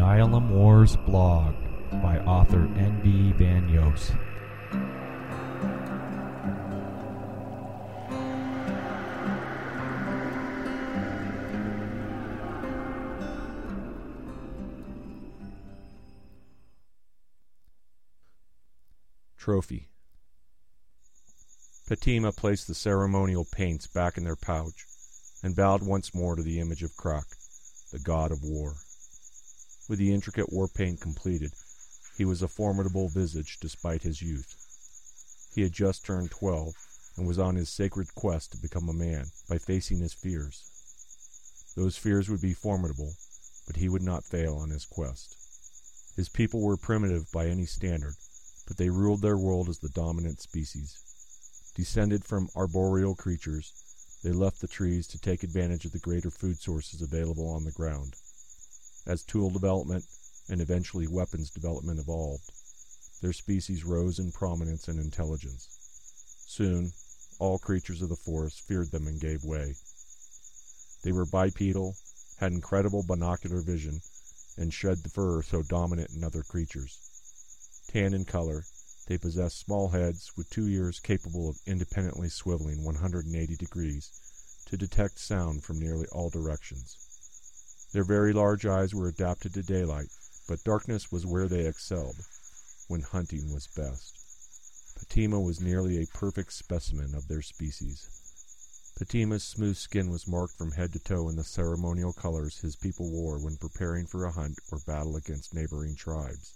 Oneilam Wars blog by author N.B. Van Yost. Trophy Patima placed the ceremonial paints back in their pouch and bowed once more to the image of Krak, the god of war. With the intricate war paint completed, he was a formidable visage despite his youth. He had just turned twelve and was on his sacred quest to become a man by facing his fears. Those fears would be formidable, but he would not fail on his quest. His people were primitive by any standard, but they ruled their world as the dominant species. Descended from arboreal creatures, they left the trees to take advantage of the greater food sources available on the ground. As tool development and eventually weapons development evolved, their species rose in prominence and intelligence. Soon, all creatures of the forest feared them and gave way. They were bipedal, had incredible binocular vision, and shed the fur so dominant in other creatures. Tan in color, they possessed small heads with two ears capable of independently swiveling 180 degrees to detect sound from nearly all directions. Their very large eyes were adapted to daylight, but darkness was where they excelled, when hunting was best. Patima was nearly a perfect specimen of their species. Patima's smooth skin was marked from head to toe in the ceremonial colors his people wore when preparing for a hunt or battle against neighboring tribes.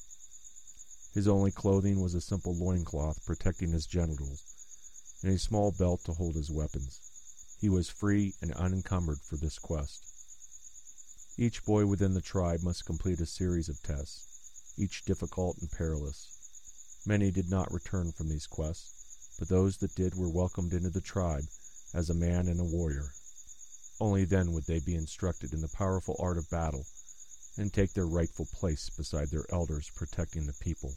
His only clothing was a simple loincloth protecting his genitals, and a small belt to hold his weapons. He was free and unencumbered for this quest. Each boy within the tribe must complete a series of tests, each difficult and perilous. Many did not return from these quests, but those that did were welcomed into the tribe as a man and a warrior. Only then would they be instructed in the powerful art of battle and take their rightful place beside their elders protecting the people.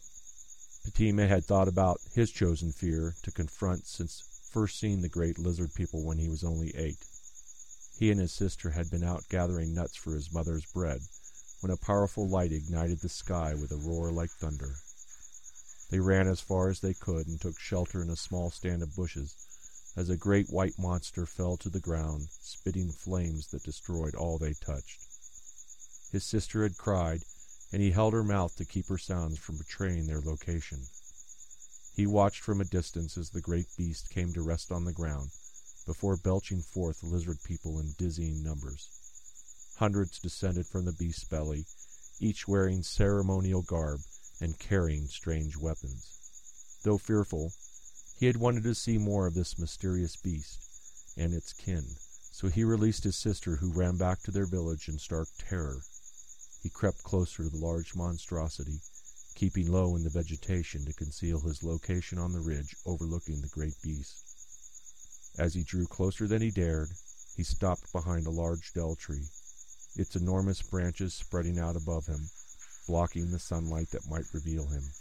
Patima had thought about his chosen fear to confront since first seeing the great lizard people when he was only eight. He and his sister had been out gathering nuts for his mother's bread when a powerful light ignited the sky with a roar like thunder. They ran as far as they could and took shelter in a small stand of bushes as a great white monster fell to the ground, spitting flames that destroyed all they touched. His sister had cried, and he held her mouth to keep her sounds from betraying their location. He watched from a distance as the great beast came to rest on the ground, before belching forth lizard people in dizzying numbers. Hundreds descended from the beast's belly, each wearing ceremonial garb and carrying strange weapons. Though fearful, he had wanted to see more of this mysterious beast and its kin, so he released his sister, who ran back to their village in stark terror. He crept closer to the large monstrosity, keeping low in the vegetation to conceal his location on the ridge overlooking the great beast. As he drew closer than he dared, he stopped behind a large dell tree, its enormous branches spreading out above him, blocking the sunlight that might reveal him.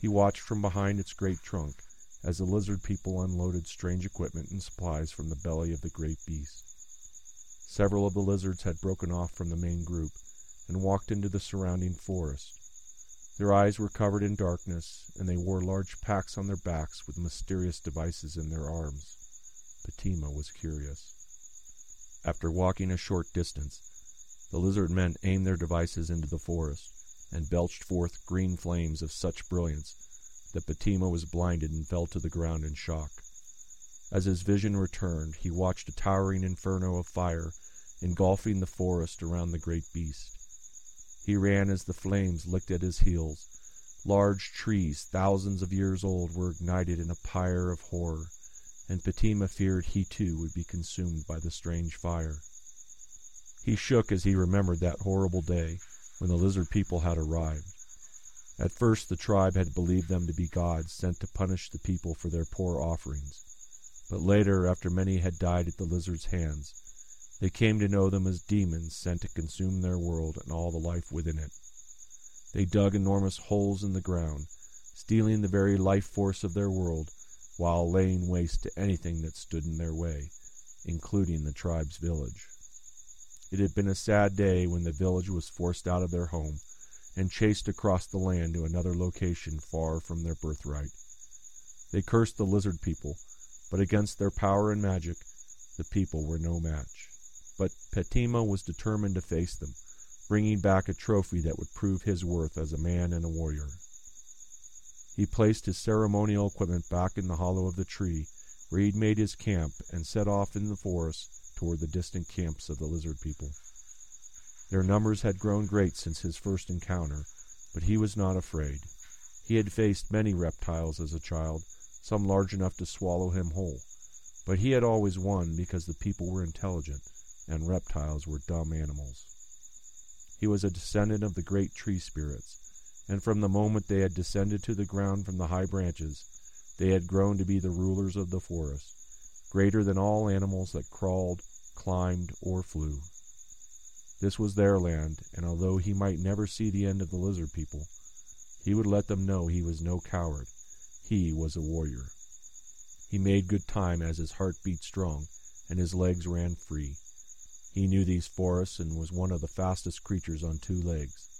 He watched from behind its great trunk as the lizard people unloaded strange equipment and supplies from the belly of the great beast. Several of the lizards had broken off from the main group and walked into the surrounding forest. Their eyes were covered in darkness, and they wore large packs on their backs with mysterious devices in their arms. Patima was curious. After walking a short distance, the lizard men aimed their devices into the forest and belched forth green flames of such brilliance that Patima was blinded and fell to the ground in shock. As his vision returned, he watched a towering inferno of fire engulfing the forest around the great beast. He ran as the flames licked at his heels. Large trees, thousands of years old, were ignited in a pyre of horror, and Patima feared he too would be consumed by the strange fire. He shook as he remembered that horrible day when the lizard people had arrived. At first the tribe had believed them to be gods sent to punish the people for their poor offerings, but later, after many had died at the lizard's hands, they came to know them as demons sent to consume their world and all the life within it. They dug enormous holes in the ground, stealing the very life force of their world while laying waste to anything that stood in their way, including the tribe's village. It had been a sad day when the village was forced out of their home and chased across the land to another location far from their birthright. They cursed the lizard people, but against their power and magic, the people were no match. But Patima was determined to face them, bringing back a trophy that would prove his worth as a man and a warrior. He placed his ceremonial equipment back in the hollow of the tree where he'd made his camp and set off in the forest toward the distant camps of the lizard people. Their numbers had grown great since his first encounter, but he was not afraid. He had faced many reptiles as a child, some large enough to swallow him whole, but he had always won because the people were intelligent and reptiles were dumb animals. He was a descendant of the great tree spirits, and from the moment they had descended to the ground from the high branches, they had grown to be the rulers of the forest, greater than all animals that crawled, climbed, or flew. This was their land, and although he might never see the end of the lizard people, he would let them know he was no coward. He was a warrior. He made good time as his heart beat strong and his legs ran free. He knew these forests and was one of the fastest creatures on two legs.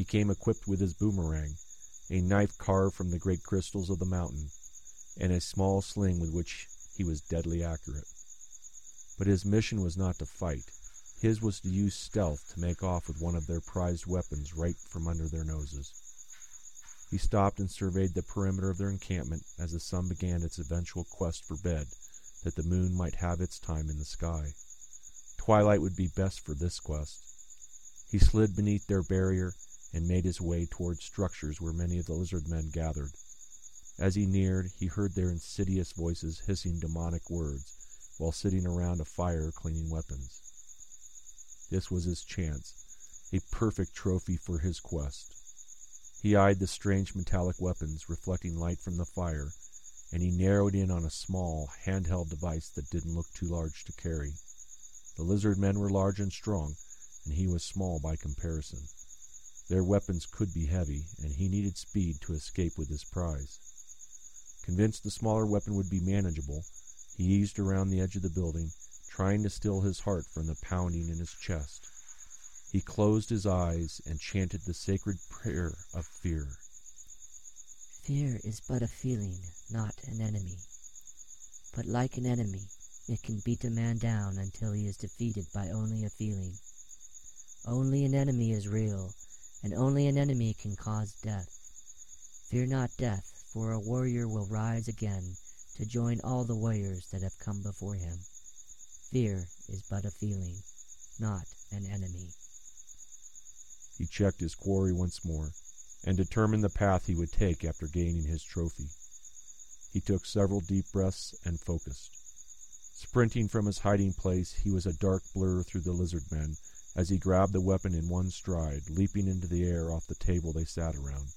He came equipped with his boomerang, a knife carved from the great crystals of the mountain, and a small sling with which he was deadly accurate. But his mission was not to fight. His was to use stealth to make off with one of their prized weapons right from under their noses. He stopped and surveyed the perimeter of their encampment as the sun began its eventual quest for bed, that the moon might have its time in the sky. Twilight would be best for this quest. He slid beneath their barrier and made his way toward structures where many of the lizard men gathered. As he neared, he heard their insidious voices hissing demonic words while sitting around a fire cleaning weapons. This was his chance, a perfect trophy for his quest. He eyed the strange metallic weapons reflecting light from the fire, and he narrowed in on a small, handheld device that didn't look too large to carry. The lizard men were large and strong, and he was small by comparison. Their weapons could be heavy, and he needed speed to escape with his prize. Convinced the smaller weapon would be manageable, he eased around the edge of the building, trying to still his heart from the pounding in his chest. He closed his eyes and chanted the sacred prayer of fear. Fear is but a feeling, not an enemy. But like an enemy, it can beat a man down until he is defeated by only a feeling. Only an enemy is real, and only an enemy can cause death. Fear not death, for a warrior will rise again to join all the warriors that have come before him. Fear is but a feeling, not an enemy. He checked his quarry once more and determined the path he would take after gaining his trophy. He took several deep breaths and focused. Sprinting from his hiding place, he was a dark blur through the lizard men as he grabbed the weapon in one stride, leaping into the air off the table they sat around.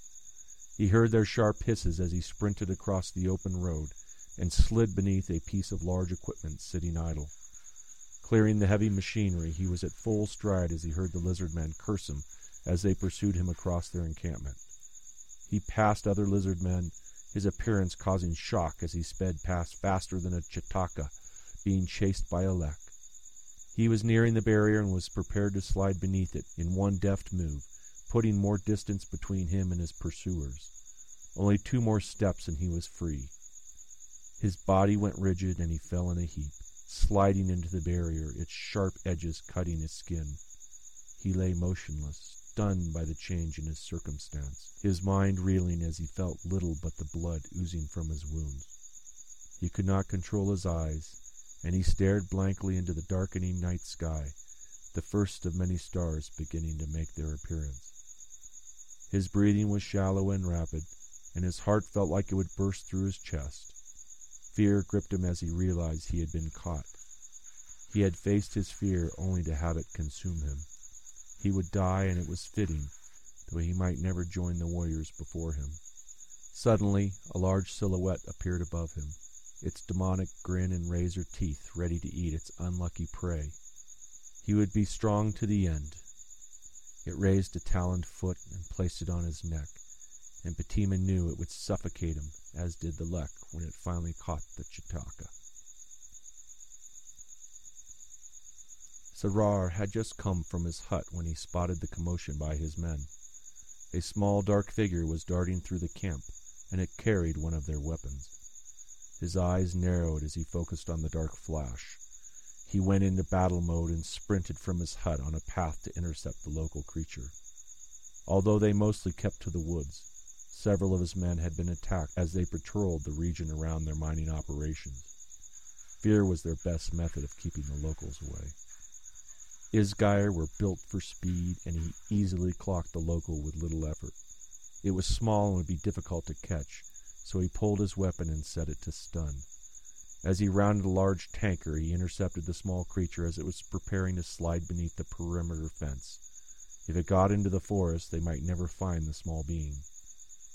He heard their sharp hisses as he sprinted across the open road and slid beneath a piece of large equipment sitting idle. Clearing the heavy machinery, he was at full stride as he heard the lizard men curse him as they pursued him across their encampment. He passed other lizard men, his appearance causing shock as he sped past faster than a chitaka, being chased by a lek. He was nearing the barrier and was prepared to slide beneath it in one deft move, putting more distance between him and his pursuers. Only two more steps and he was free. His body went rigid and he fell in a heap, sliding into the barrier, its sharp edges cutting his skin. He lay motionless, stunned by the change in his circumstance, his mind reeling as he felt little but the blood oozing from his wounds. He could not control his eyes, and he stared blankly into the darkening night sky, the first of many stars beginning to make their appearance. His breathing was shallow and rapid, and his heart felt like it would burst through his chest. Fear gripped him as he realized he had been caught. He had faced his fear only to have it consume him. He would die, and it was fitting, though he might never join the warriors before him. Suddenly, a large silhouette appeared above him its demonic grin and razor teeth ready to eat its unlucky prey. He would be strong to the end. It raised a taloned foot and placed it on his neck, and Patima knew it would suffocate him, as did the lek when it finally caught the chitaka. Sarar had just come from his hut when he spotted the commotion by his men. A small dark figure was darting through the camp, and it carried one of their weapons. His eyes narrowed as he focused on the dark flash. He went into battle mode and sprinted from his hut on a path to intercept the local creature. Although they mostly kept to the woods, several of his men had been attacked as they patrolled the region around their mining operations. Fear was their best method of keeping the locals away. Isgire were built for speed, and he easily clocked the local with little effort. It was small and would be difficult to catch, so he pulled his weapon and set it to stun. As he rounded a large tanker, he intercepted the small creature as it was preparing to slide beneath the perimeter fence. If it got into the forest, they might never find the small being.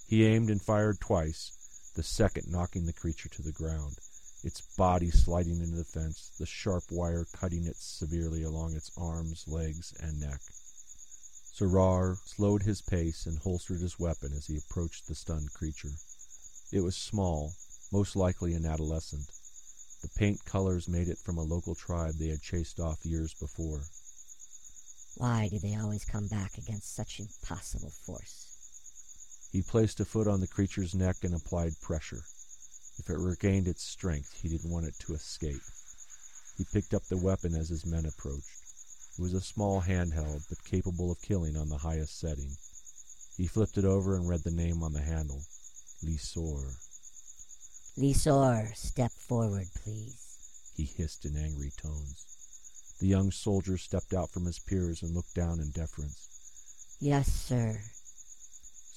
He aimed and fired twice, the second knocking the creature to the ground its body sliding into the fence, the sharp wire cutting it severely along its arms, legs, and neck. Sarar slowed his pace and holstered his weapon as he approached the stunned creature. It was small, most likely an adolescent. The paint colors made it from a local tribe they had chased off years before. Why do they always come back against such impossible force? He placed a foot on the creature's neck and applied pressure. If it regained its strength, he didn't want it to escape. He picked up the weapon as his men approached. It was a small handheld, but capable of killing on the highest setting. He flipped it over and read the name on the handle Lisor. Lisor, step forward, please. He hissed in angry tones. The young soldier stepped out from his peers and looked down in deference. Yes, sir.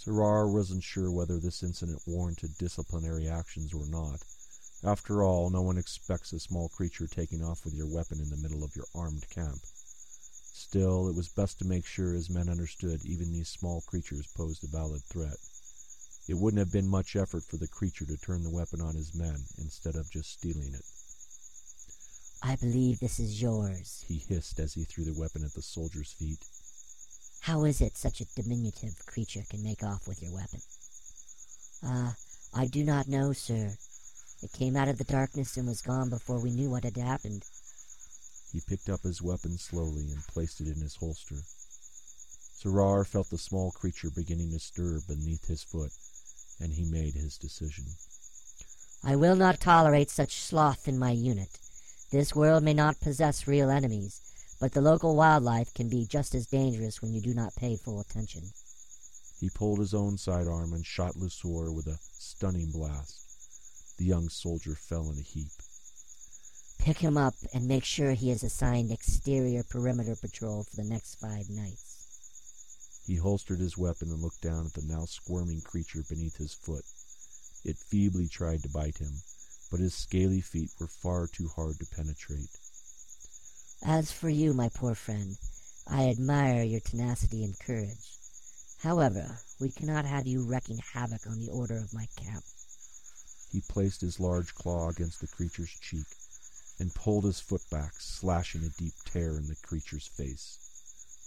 Sarar wasn't sure whether this incident warranted disciplinary actions or not. After all, no one expects a small creature taking off with your weapon in the middle of your armed camp. Still, it was best to make sure his men understood even these small creatures posed a valid threat. It wouldn't have been much effort for the creature to turn the weapon on his men instead of just stealing it. I believe this is yours, he hissed as he threw the weapon at the soldier's feet. How is it such a diminutive creature can make off with your weapon? Ah, uh, I do not know, sir. It came out of the darkness and was gone before we knew what had happened. He picked up his weapon slowly and placed it in his holster. Sarar felt the small creature beginning to stir beneath his foot, and he made his decision. I will not tolerate such sloth in my unit. This world may not possess real enemies, but the local wildlife can be just as dangerous when you do not pay full attention. He pulled his own sidearm and shot Lusor with a stunning blast. The young soldier fell in a heap. Pick him up and make sure he is assigned exterior perimeter patrol for the next five nights. He holstered his weapon and looked down at the now squirming creature beneath his foot. It feebly tried to bite him, but his scaly feet were far too hard to penetrate. As for you, my poor friend, I admire your tenacity and courage. However, we cannot have you wreaking havoc on the order of my camp. He placed his large claw against the creature's cheek and pulled his foot back, slashing a deep tear in the creature's face.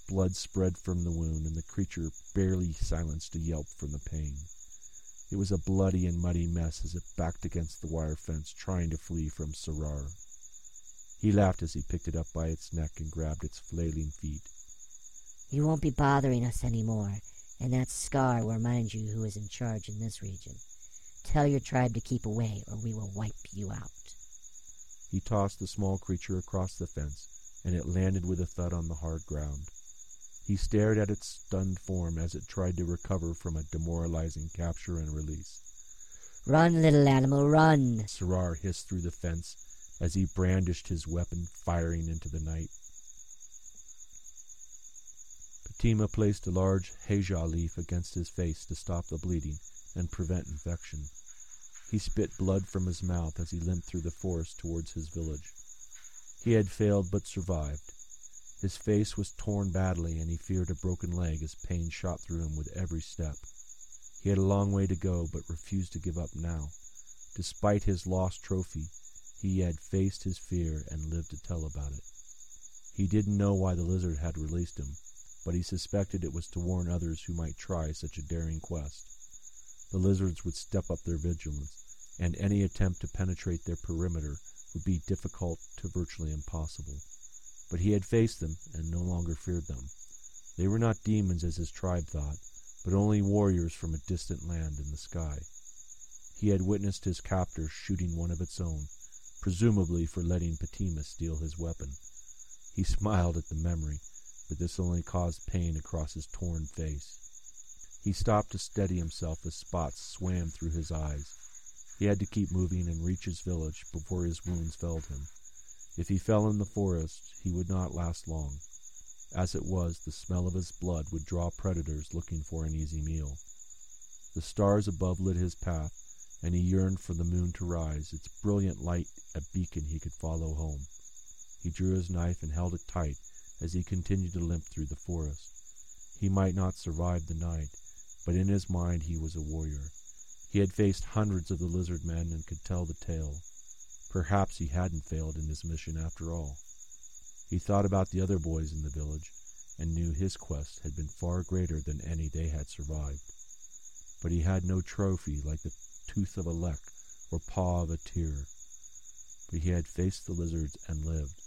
Blood spread from the wound, and the creature barely silenced a yelp from the pain. It was a bloody and muddy mess as it backed against the wire fence, trying to flee from Sarar. He laughed as he picked it up by its neck and grabbed its flailing feet. You won't be bothering us any more, and that scar will remind you who is in charge in this region. Tell your tribe to keep away, or we will wipe you out. He tossed the small creature across the fence, and it landed with a thud on the hard ground. He stared at its stunned form as it tried to recover from a demoralizing capture and release. Run, little animal, run! Sarar hissed through the fence as he brandished his weapon, firing into the night. Patima placed a large hejah leaf against his face to stop the bleeding and prevent infection. He spit blood from his mouth as he limped through the forest towards his village. He had failed but survived. His face was torn badly, and he feared a broken leg as pain shot through him with every step. He had a long way to go, but refused to give up now. Despite his lost trophy, he had faced his fear and lived to tell about it. He didn't know why the lizard had released him, but he suspected it was to warn others who might try such a daring quest. The lizards would step up their vigilance, and any attempt to penetrate their perimeter would be difficult to virtually impossible. But he had faced them and no longer feared them. They were not demons as his tribe thought, but only warriors from a distant land in the sky. He had witnessed his captor shooting one of its own, presumably for letting Patima steal his weapon. He smiled at the memory, but this only caused pain across his torn face. He stopped to steady himself as spots swam through his eyes. He had to keep moving and reach his village before his wounds failed him. If he fell in the forest, he would not last long. As it was, the smell of his blood would draw predators looking for an easy meal. The stars above lit his path, and he yearned for the moon to rise, its brilliant light a beacon he could follow home. He drew his knife and held it tight as he continued to limp through the forest. He might not survive the night, but in his mind he was a warrior. He had faced hundreds of the lizard men and could tell the tale. Perhaps he hadn't failed in his mission after all. He thought about the other boys in the village and knew his quest had been far greater than any they had survived. But he had no trophy like the tooth of a lek or paw of a tear. But he had faced the lizards and lived.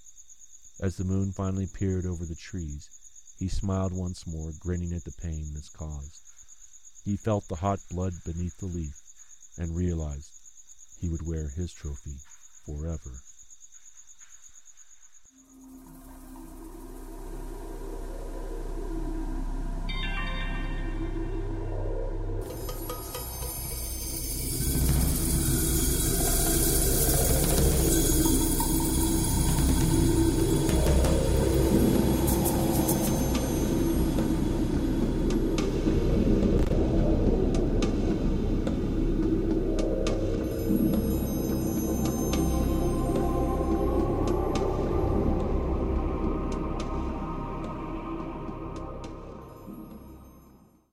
As the moon finally peered over the trees, he smiled once more, grinning at the pain this caused. He felt the hot blood beneath the leaf and realized he would wear his trophy forever.